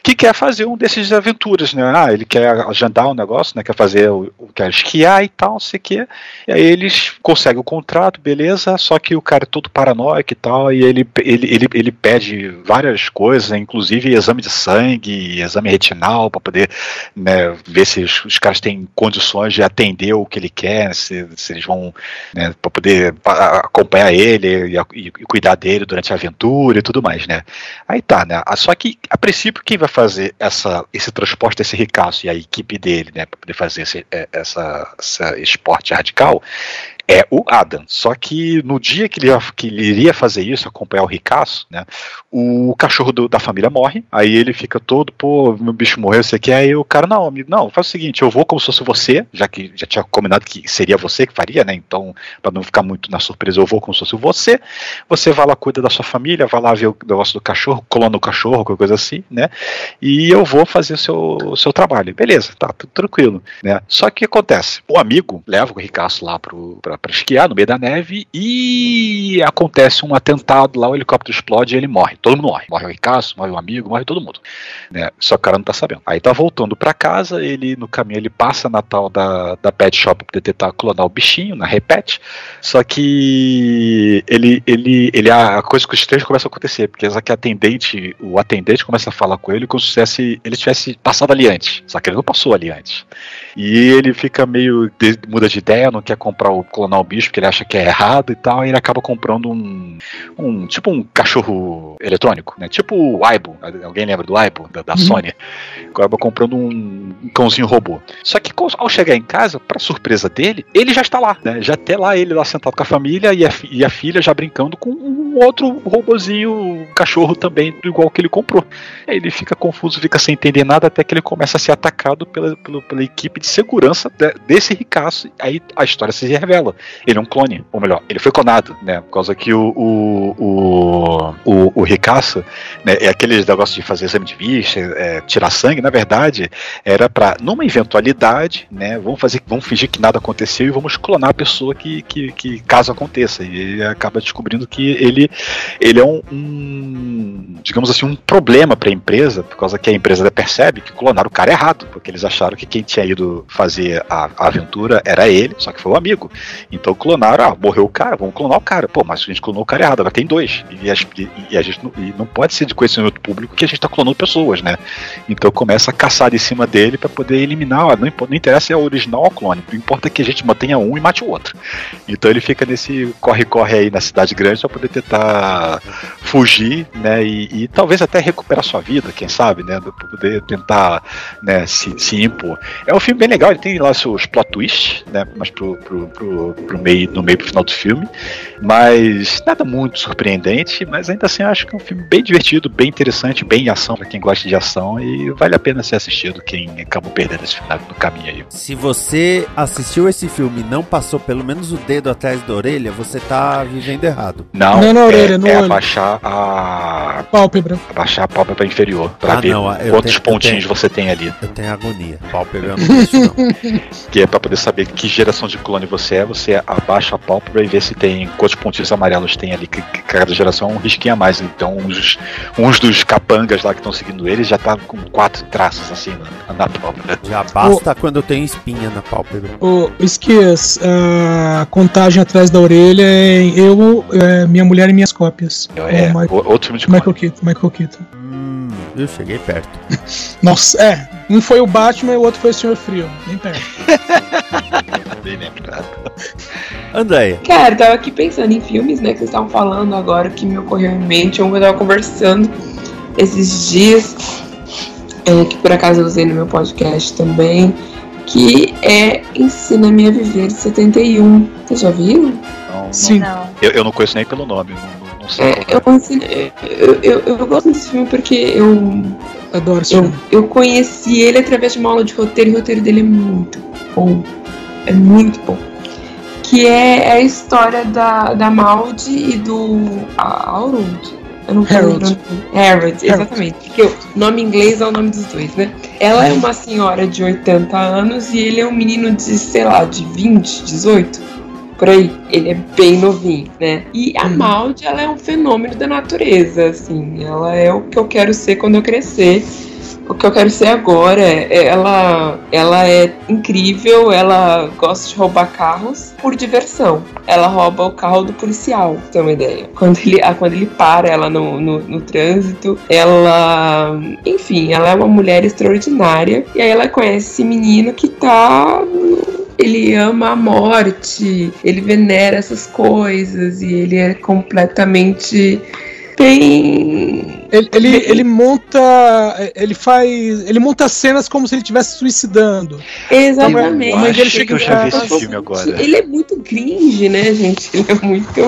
que quer fazer um desses aventuras, né? Ah, ele quer agendar um negócio, né? Quer fazer, o, o- quer esquiar e tal, não sei o quê. E aí eles conseguem o contrato, beleza, só que o cara é todo paranoico e tal, e ele, ele, ele, ele pede várias coisas, inclusive exame de sangue, exame retinal, para poder né, ver se os, os caras têm condições de atender o que ele quer, se, se eles vão, né, para poder pa- acompanhar ele e, e- cuidar dele durante a aventura e tudo mais, né. Aí tá, né, só que a princípio quem vai fazer essa, esse transporte desse ricaço e a equipe dele, né, para poder fazer esse, é, essa, essa esporte radical, é o Adam. Só que no dia que ele, que ele iria fazer isso, acompanhar o ricaço, né? O cachorro do- da família morre. Aí ele fica todo, pô, meu bicho morreu, você quer? Aí o cara, não, amigo, não, faz o seguinte, eu vou como se fosse você, já que já tinha combinado que seria você que faria, né? Então, para não ficar muito na surpresa, eu vou como se fosse você. Você vai lá, cuida da sua família, vai lá ver o negócio do cachorro, colona o cachorro, qualquer coisa assim, né? E eu vou fazer o seu, o seu trabalho. Beleza, tá, tudo tranquilo, né? Só que o que acontece? O amigo leva o ricaço lá pro, pra, pra esquiar no meio da neve e acontece um atentado lá, o helicóptero explode e ele morre. Todo mundo morre. Morre o ricaço, morre o amigo, morre todo mundo. Né? Só que o cara não tá sabendo. Aí tá voltando pra casa, ele no caminho ele passa na tal da, da pet shop pra tentar clonar o bichinho, na repete. Só que ele, ele, ele a coisa com os três começa a acontecer, porque que a atendente, o atendente começa a falar com ele como se tivesse, ele tivesse passado ali antes. Só que ele não passou ali antes. E ele fica meio. muda de ideia, não quer comprar o clonar o bicho, porque ele acha que é errado e tal, e ele acaba comprando um. um tipo um cachorro eletrônico, né? Tipo o Aibo. Alguém lembra do Aibo, da, da Uhum. Sony? Acaba comprando um, um cãozinho robô. Só que ao chegar em casa, pra surpresa dele, ele já está lá, né? Já até lá, ele lá sentado com a família e a, e a filha já brincando com um outro robozinho, um cachorro também, do igual que ele comprou. Aí ele fica confuso, fica sem entender nada, até que ele começa a ser atacado pela, pela, pela equipe de segurança de- desse ricaço. Aí a história se revela. Ele é um clone, ou melhor, ele foi clonado, né? Por causa que o, o, o, o, o ricaço, né, é aqueles negócios de fazer exame de vista, é, tirar sangue, na verdade, era pra, numa eventualidade, né? Vamos fazer, vamos fingir que nada aconteceu e vamos clonar a pessoa que, que, que caso aconteça. E ele acaba descobrindo que ele, ele é um, um, digamos assim, um problema para a empresa, por causa que a empresa percebe que clonaram o cara errado, porque eles acharam que quem tinha ido fazer a, a aventura era ele, só que foi o amigo. Então clonaram, ah, morreu o cara, vamos clonar o cara. Pô, mas a gente clonou o cara errado, agora tem dois. E, as- e- a gente não, e não pode ser de conhecimento público que a gente tá clonando pessoas, né? Então começa a caçar em cima dele pra poder eliminar. ó, Não, não interessa é o original ou clone, o importa é que a gente mantenha um e mate o outro. Então ele fica nesse corre-corre aí na cidade grande pra poder tentar fugir, né? E, e talvez até recuperar sua vida, quem sabe, né? Pra poder tentar né, se, se impor. É um filme bem legal, ele tem lá seus plot twists, né? Mas pro, pro, pro, pro meio, no meio pro final do filme. Mas nada muito surpreendente, mas ainda assim eu acho que é um filme bem divertido, bem interessante, bem em ação pra quem gosta de ação e vale a pena ser assistido quem acabou perdendo esse final no caminho aí. Se você assistiu esse filme e não passou pelo menos o dedo atrás da orelha, você tá vivendo errado. Não, Não na é, orelha, no é olho. abaixar a Pálpebra. abaixar a pálpebra inferior pra Ah, ver não, eu quantos tenho- eu pontinhos tenho. você tem ali, Eu tenho agonia. Pálpebra eu não não. que é pra poder saber que geração de clone você é, você abaixa a pálpebra e vê se tem quantos pontinhos amarelos tem ali, que, que cada geração é um risquinho a mais. Então uns, uns dos capangas lá que estão seguindo eles já tá com quatro traços assim na, na pálpebra. Já basta quando eu tenho espinha na pálpebra. Ô, Esquias, a contagem atrás da orelha é eu, é, minha mulher e minhas cópias. É, o- outro filme de Michael. Keaton, Michael Keaton. Hum, eu cheguei perto. Nossa, é. Um foi o Batman e o outro foi o Senhor Frio. Bem perto. Bem lembrado. Andréia, Cara, eu tava aqui pensando em filmes, né, que vocês estavam falando agora, que me ocorreu em mente, um que eu tava conversando esses dias, é, que por acaso eu usei no meu podcast também, que é Ensina-me a Viver de 71. Vocês já viram? Não, não- Sim. Não. eu, eu não conheço nem pelo nome, não, É, eu, ensino- eu, eu, eu gosto desse filme porque eu, Adoro esse eu, filme. eu conheci ele através de uma aula de roteiro e o roteiro dele é muito bom. É muito bom. Que é a história da, da Maldi e do a- Harold. Eu não Harold. Harold, exatamente. Porque o nome em inglês é o nome dos dois, né? Ela é uma senhora de 80 anos e ele é um menino de, sei lá, de 20, 18 por aí. Ele é bem novinho, né? E a Uhum. Maldi, ela é um fenômeno da natureza, assim. Ela é o que eu quero ser quando eu crescer. O que eu quero ser agora é ela, ela é incrível, ela gosta de roubar carros por diversão. Ela rouba o carro do policial, pra ter uma ideia. Quando ele, ah, quando ele para ela no, no, no trânsito, ela. Enfim, ela é uma mulher extraordinária. E aí ela conhece esse menino que tá ele ama a morte, ele venera essas coisas e ele é completamente bem. Ele, ele, ele monta. Ele faz. Ele monta cenas como se ele estivesse suicidando. Exatamente. A mãe dele Acho chega que eu já vi esse filme agora. Ele é muito cringe, né, gente? Ele é muito.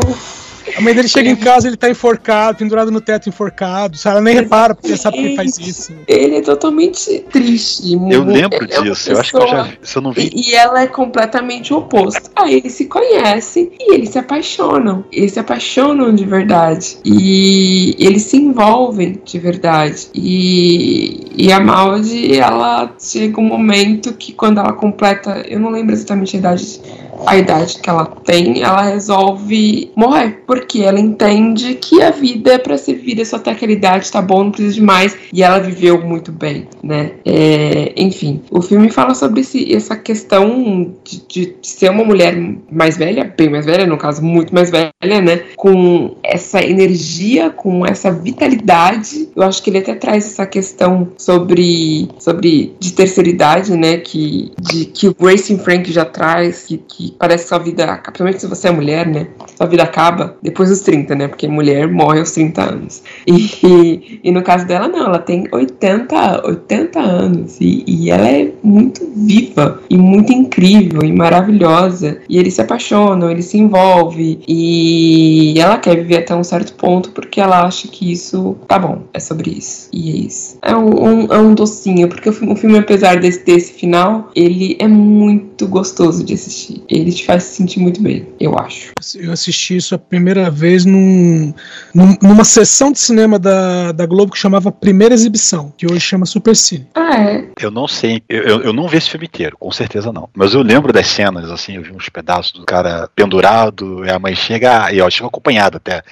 A mãe dele chega em casa, ele tá enforcado, pendurado no teto enforcado. Ela nem repara porque sabe que ele faz isso. Ele é totalmente triste. Eu lembro é disso, eu acho que eu já pessoa- vi. Se eu não vi, E, e ela é completamente o oposto. Aí eles se conhecem e eles se apaixonam. Eles se apaixonam de verdade. E eles se envolvem de verdade. E, e a Maldi, ela chega um momento que quando ela completa, eu não lembro exatamente a idade, a idade que ela tem, ela resolve morrer. Porque ela entende que a vida é pra ser vivida só até aquela idade, tá bom, não precisa de mais. E ela viveu muito bem, né? É, enfim, o filme fala sobre esse, essa questão de, de ser uma mulher mais velha, bem mais velha, no caso, muito mais velha, né? Com essa energia, com essa vitalidade. Eu acho que ele até traz essa questão sobre, sobre de terceira idade, né? Que, de, que o Grace Frank já traz, que, que parece que sua vida, principalmente se você é mulher, né? Sua vida acaba depois dos 30, né? Porque mulher morre aos 30 anos. E, e no caso dela, não, ela tem 80, 80 anos e, e ela é muito viva e muito incrível e maravilhosa. E eles se apaixonam, eles se envolvem e ela quer viver até um certo ponto porque ela acha que isso tá bom, é sobre isso. E é isso. É um, um- é um docinho, porque o filme, o filme, apesar desse, desse final, ele é muito gostoso de assistir. Ele te faz se sentir muito bem, eu acho. Eu assisti isso a primeira vez num, num- numa sessão de cinema da, da Globo que chamava Primeira Exibição, que hoje chama Super Cine. Ah, é. eu não sei, eu, eu, eu não vi esse filme inteiro, com certeza não. Mas eu lembro das cenas, assim, eu vi uns pedaços do cara pendurado, e a mãe chega, ah, e ó, chega acompanhado até.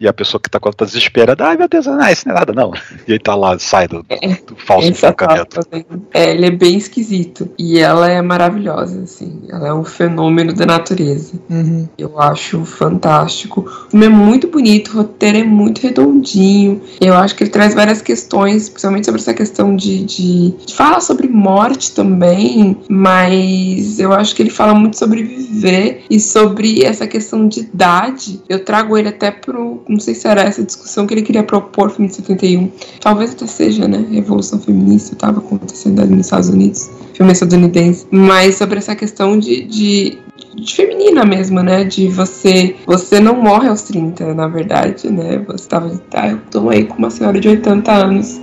E a pessoa que tá com ela tá desesperada, ai meu Deus, não, isso não é nada não. E aí tá lá, sai do, do falso tá enforcamento. fazendo- É, ele é bem esquisito. E ela é maravilhosa, assim. Ela é um fenômeno fenômeno da natureza. Uhum. Eu acho fantástico. O filme é muito bonito, o roteiro é muito redondinho. Eu acho que ele traz várias questões, principalmente sobre essa questão de, de, de fala sobre morte também, mas eu acho que ele fala muito sobre viver e sobre essa questão de idade. Eu trago ele até pro. Não sei se era essa discussão que ele queria propor no filme de 71. Talvez até seja, né? Revolução feminista estava acontecendo ali nos Estados Unidos. Filme estadunidense. Mas sobre essa questão de, de de feminina mesmo, né? De você. Você não morre aos 30, na verdade, né? Você tava. Ah, eu tô aí com uma senhora de 80 anos,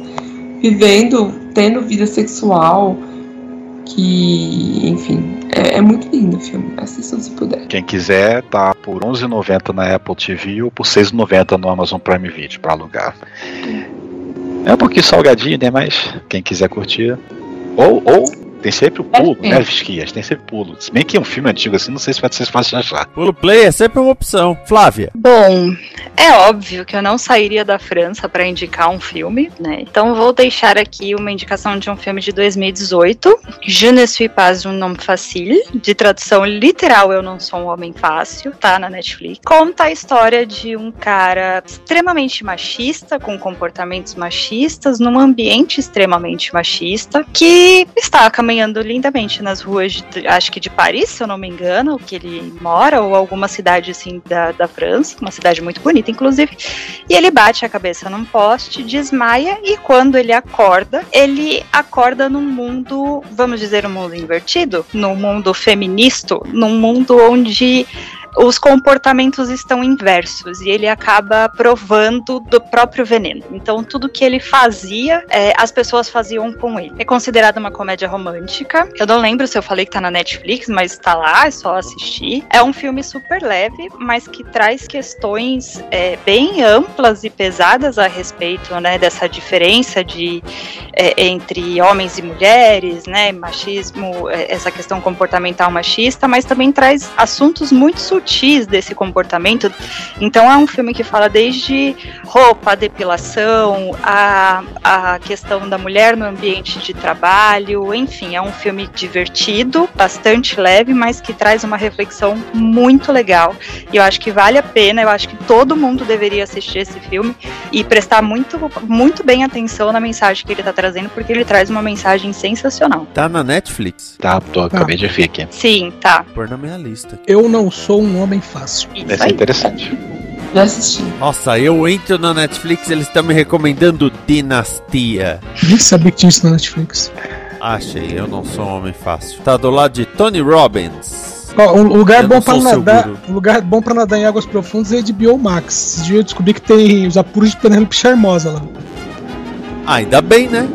vivendo, tendo vida sexual. Que, enfim, é, é muito lindo o filme. Assistam se puder. Quem quiser, tá por R$ 11,90 na Apple TV ou por R$ 6,90 no Amazon Prime Video pra alugar. É um pouquinho salgadinho, né? Mas quem quiser curtir. Ou, ou tem sempre o pulo, É, né, é. Visquias? Tem sempre pulo. Se bem que é um filme antigo assim, não sei se vai ser fácil de achar. Pulo play é sempre uma opção. Flávia. Bom, é óbvio que eu não sairia da França para indicar um filme, né? Então vou deixar aqui uma indicação de um filme de 2018, Je ne suis pas un homme facile, de tradução literal Eu não sou um homem fácil, tá na Netflix. Conta a história de um cara extremamente machista, com comportamentos machistas, num ambiente extremamente machista, que está caminhando lindamente nas ruas, de, acho que de Paris, se eu não me engano, que ele mora, ou alguma cidade assim da, da França, uma cidade muito bonita, inclusive. E ele bate a cabeça num poste, desmaia, e quando ele acorda, ele acorda num mundo, vamos dizer, um mundo invertido, num mundo feminista, num mundo onde os comportamentos estão inversos e ele acaba provando do próprio veneno. Então, tudo que ele fazia, é, as pessoas faziam com ele. É considerado uma comédia romântica. Eu não lembro se eu falei que tá na Netflix, mas tá lá, é só assistir. É um filme super leve, mas que traz questões é, bem amplas e pesadas a respeito né, dessa diferença de, é, entre homens e mulheres, né, machismo, é, essa questão comportamental machista, mas também traz assuntos muito sutis desse comportamento. Então é um filme que fala desde roupa, depilação, a, a questão da mulher no ambiente de trabalho, enfim, é um filme divertido, bastante leve, mas que traz uma reflexão muito legal. E eu acho que vale a pena, eu acho que todo mundo deveria assistir esse filme e prestar muito, muito bem atenção na mensagem que ele está trazendo, porque ele traz uma mensagem sensacional. Tá na Netflix? Tá, tô, acabei de ver aqui. Sim, tá. Pôr na minha lista. Eu não sou um homem fácil. Isso aí. interessante. Já assisti. Nossa, eu entro na Netflix eles estão me recomendando Dinastia. Nem sabia que tinha isso na Netflix. Achei, eu não sou um homem fácil. Tá do lado de Tony Robbins. Ó, um lugar Eu bom sou nadar, um lugar bom para nadar em águas profundas é de Biomax. Esse dia eu descobri que tem os apuros de Penélope Charmosa lá. Ah, ainda bem, né?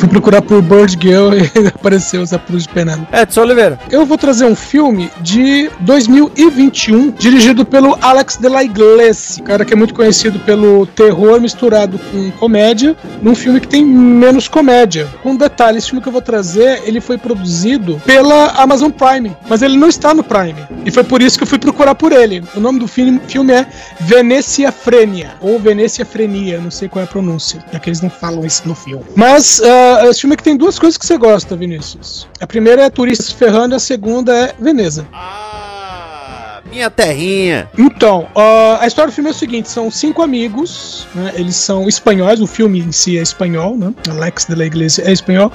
Fui procurar por Bird Girl e apareceu os apuros de Penélope. Edson Oliveira. Eu vou trazer um filme de 2021, dirigido pelo Alex de la Iglesia, cara que é muito conhecido pelo terror misturado com comédia, num filme que tem menos comédia. Com um detalhe, esse filme que eu vou trazer, ele foi produzido pela Amazon Prime, mas ele não está no Prime. E foi por isso que eu fui procurar por ele. O nome do filme, filme é Venecia Frenia, ou Venecia Frenia, não sei qual é a pronúncia, já que eles não falam isso no filme. Mas ah, esse filme aqui tem duas coisas que você gosta, Vinícius. A primeira é Turistas Ferrando, a segunda é Veneza. Ah, minha terrinha. Então, ah, a história do filme é o seguinte: são cinco amigos, né, eles são espanhóis, o filme em si é espanhol, né? Alex de la Iglesia é espanhol.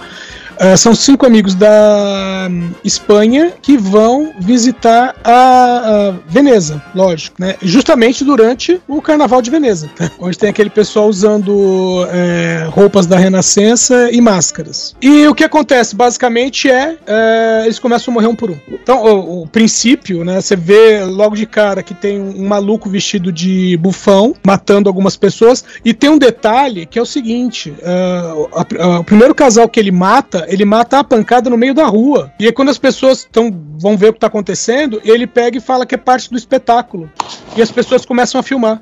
Ah, são cinco amigos da hum, Espanha que vão visitar a, a Veneza, lógico, né? Justamente durante o Carnaval de Veneza, né, onde tem aquele pessoal usando é, roupas da Renascença e máscaras. E o que acontece basicamente é, é, eles começam a morrer um por um. Então, o, o princípio, né? Você vê logo de cara que tem um, um maluco vestido de bufão matando algumas pessoas. E tem um detalhe que é o seguinte: ah, a- a- o primeiro casal que ele mata, ele mata a pancada no meio da rua. E aí, quando as pessoas tão, vão ver o que tá acontecendo, ele pega e fala que é parte do espetáculo. E as pessoas começam a filmar.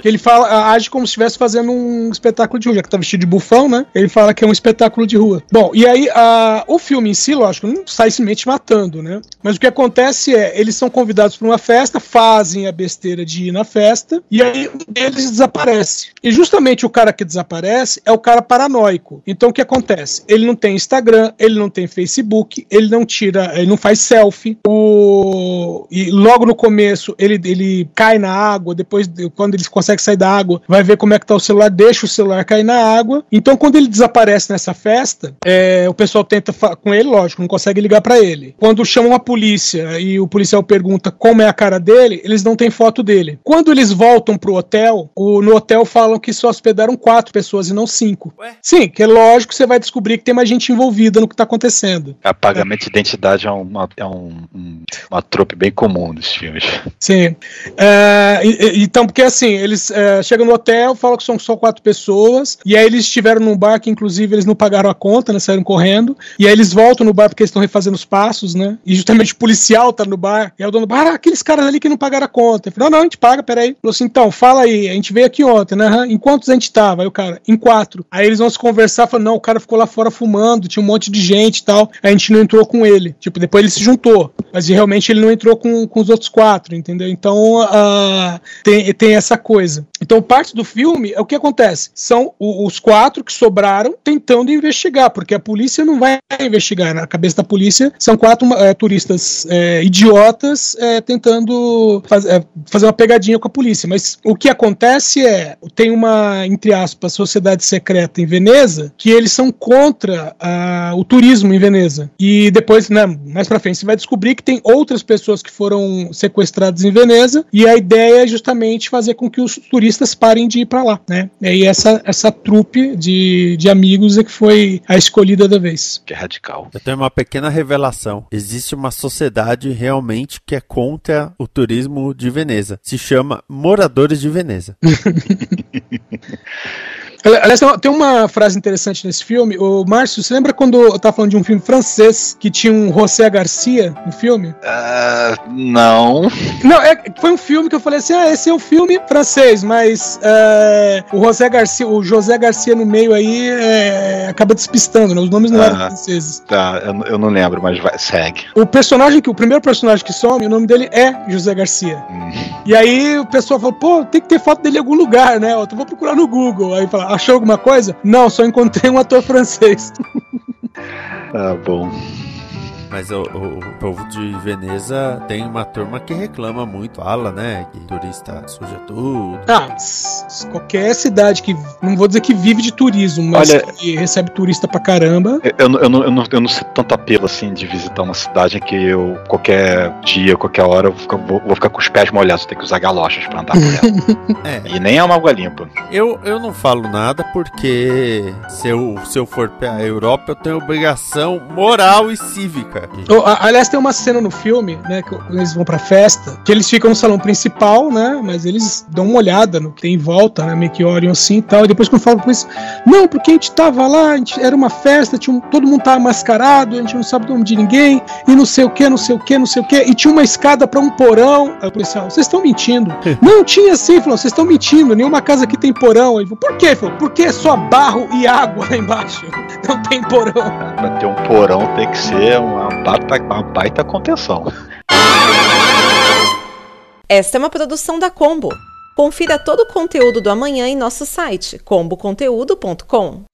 Que ele fala, age como se estivesse fazendo um espetáculo de rua, já que tá vestido de bufão, né? Ele fala que é um espetáculo de rua. Bom, e aí a, o filme em si, lógico, não sai simplesmente matando, né? Mas o que acontece é, eles são convidados para uma festa, fazem a besteira de ir na festa, e aí um deles desaparece. E justamente o cara que desaparece é o cara paranoico. Então o que acontece? Ele não tem Instagram, ele não tem Facebook, ele não tira, ele não faz selfie. O... E logo no começo ele, ele cai na água, depois, quando ele consegue sair da água, vai ver como é que tá o celular, deixa o celular cair na água. Então quando ele desaparece nessa festa, é, o pessoal tenta com ele, lógico, não consegue ligar para ele. Quando chamam a polícia e o policial pergunta como é a cara dele, eles não têm foto dele. Quando eles voltam pro hotel, o, no hotel falam que só hospedaram quatro pessoas e não cinco. Ué? Sim, que é lógico que você vai descobrir que tem mais gente envolvida no que tá acontecendo. Apagamento é. de identidade é, uma, é um, um, uma trope bem comum dos filmes. Sim. É, então, porque assim, eles é, chegam no hotel, falam que são só quatro pessoas, e aí eles estiveram num bar que, inclusive, eles não pagaram a conta, né? Saíram correndo, e aí eles voltam no bar porque eles estão refazendo os passos, né? E justamente o policial tá no bar, e aí o dono do bar, ah, aqueles caras ali que não pagaram a conta. Ele falou, não, não, a gente paga, peraí. Falou assim, então, fala aí, a gente veio aqui ontem, né? Em quantos a gente tava? Aí o cara, em quatro. Aí eles vão se conversar, falam, não, o cara ficou lá fora fumando, tinha um monte de gente e tal, a gente não entrou com ele. Tipo, depois ele se juntou, mas realmente ele não entrou com, com os outros quatro, entendeu? Então, uh, tem, tem essa coisa. Então, parte do filme é o que acontece. São o, os quatro que sobraram tentando investigar, porque a polícia não vai investigar. Na cabeça da polícia, são quatro é, turistas é, idiotas é, tentando faz, fazer uma pegadinha com a polícia. Mas o que acontece é: tem uma, entre aspas, sociedade secreta em Veneza que eles são contra uh, o turismo em Veneza. E depois, né, mais pra frente, você vai descobrir que tem outras pessoas que foram sequestradas em Veneza. E a ideia é justamente fazer com que os turistas parem de ir para lá, né? E essa, essa trupe de, de amigos é que foi a escolhida da vez. Que é radical. Eu tenho uma pequena revelação. Existe uma sociedade realmente que é contra o turismo de Veneza. Se chama Moradores de Veneza. Aliás, tem uma frase interessante nesse filme. O Márcio, você lembra quando eu tava falando de um filme francês que tinha um José Garcia no filme? Uh, não. Não, é, foi um filme que eu falei assim: ah, esse é um filme francês, mas uh, o José Garcia, o José Garcia no meio aí é, acaba despistando, né? Os nomes não uh eram franceses. Tá, eu, eu, não lembro, mas vai, segue. O personagem que, o primeiro personagem que some, o nome dele é José Garcia. Hum. E aí o pessoal falou, pô, tem que ter foto dele em algum lugar, né? Eu vou procurar no Google. Aí fala, Achou alguma coisa? Não, só encontrei um ator francês. ah, bom. Mas o, o, o, povo de Veneza tem uma turma que reclama muito, fala, né? Que turista suja tudo. Ah, qualquer cidade que, não vou dizer que vive de turismo, mas Olha, que recebe turista pra caramba. Eu, eu, eu, não, eu, não, eu não sei tanto apelo assim de visitar uma cidade que eu, qualquer dia, qualquer hora, eu vou, vou, ficar com os pés molhados, tenho que usar galochas pra andar por ela. é. E nem é uma água limpa. Eu, eu não falo nada porque se eu, se eu for pra Europa, eu tenho obrigação moral e cívica Oh, aliás, tem uma cena no filme, né, que eles vão pra festa, que eles ficam no salão principal, né, mas eles dão uma olhada no que tem em volta, né, meio que olham assim e tal, e depois quando falam pra eles, não, porque a gente tava lá, gente, era uma festa, tinha um, todo mundo tava mascarado, a gente não sabe o nome de ninguém, e não sei o que, não sei o que, não sei o que, e tinha uma escada para um porão. Aí o policial, vocês estão mentindo. não tinha sim, falou, vocês estão mentindo, nenhuma casa aqui tem porão. Ele falou, por quê? Falou, porque é só barro e água lá embaixo, não tem porão. Pra ter um porão tem que ser uma baita, uma baita contenção. Esta é uma produção da Combo. Confira todo o conteúdo do amanhã em nosso site comboconteúdo.com.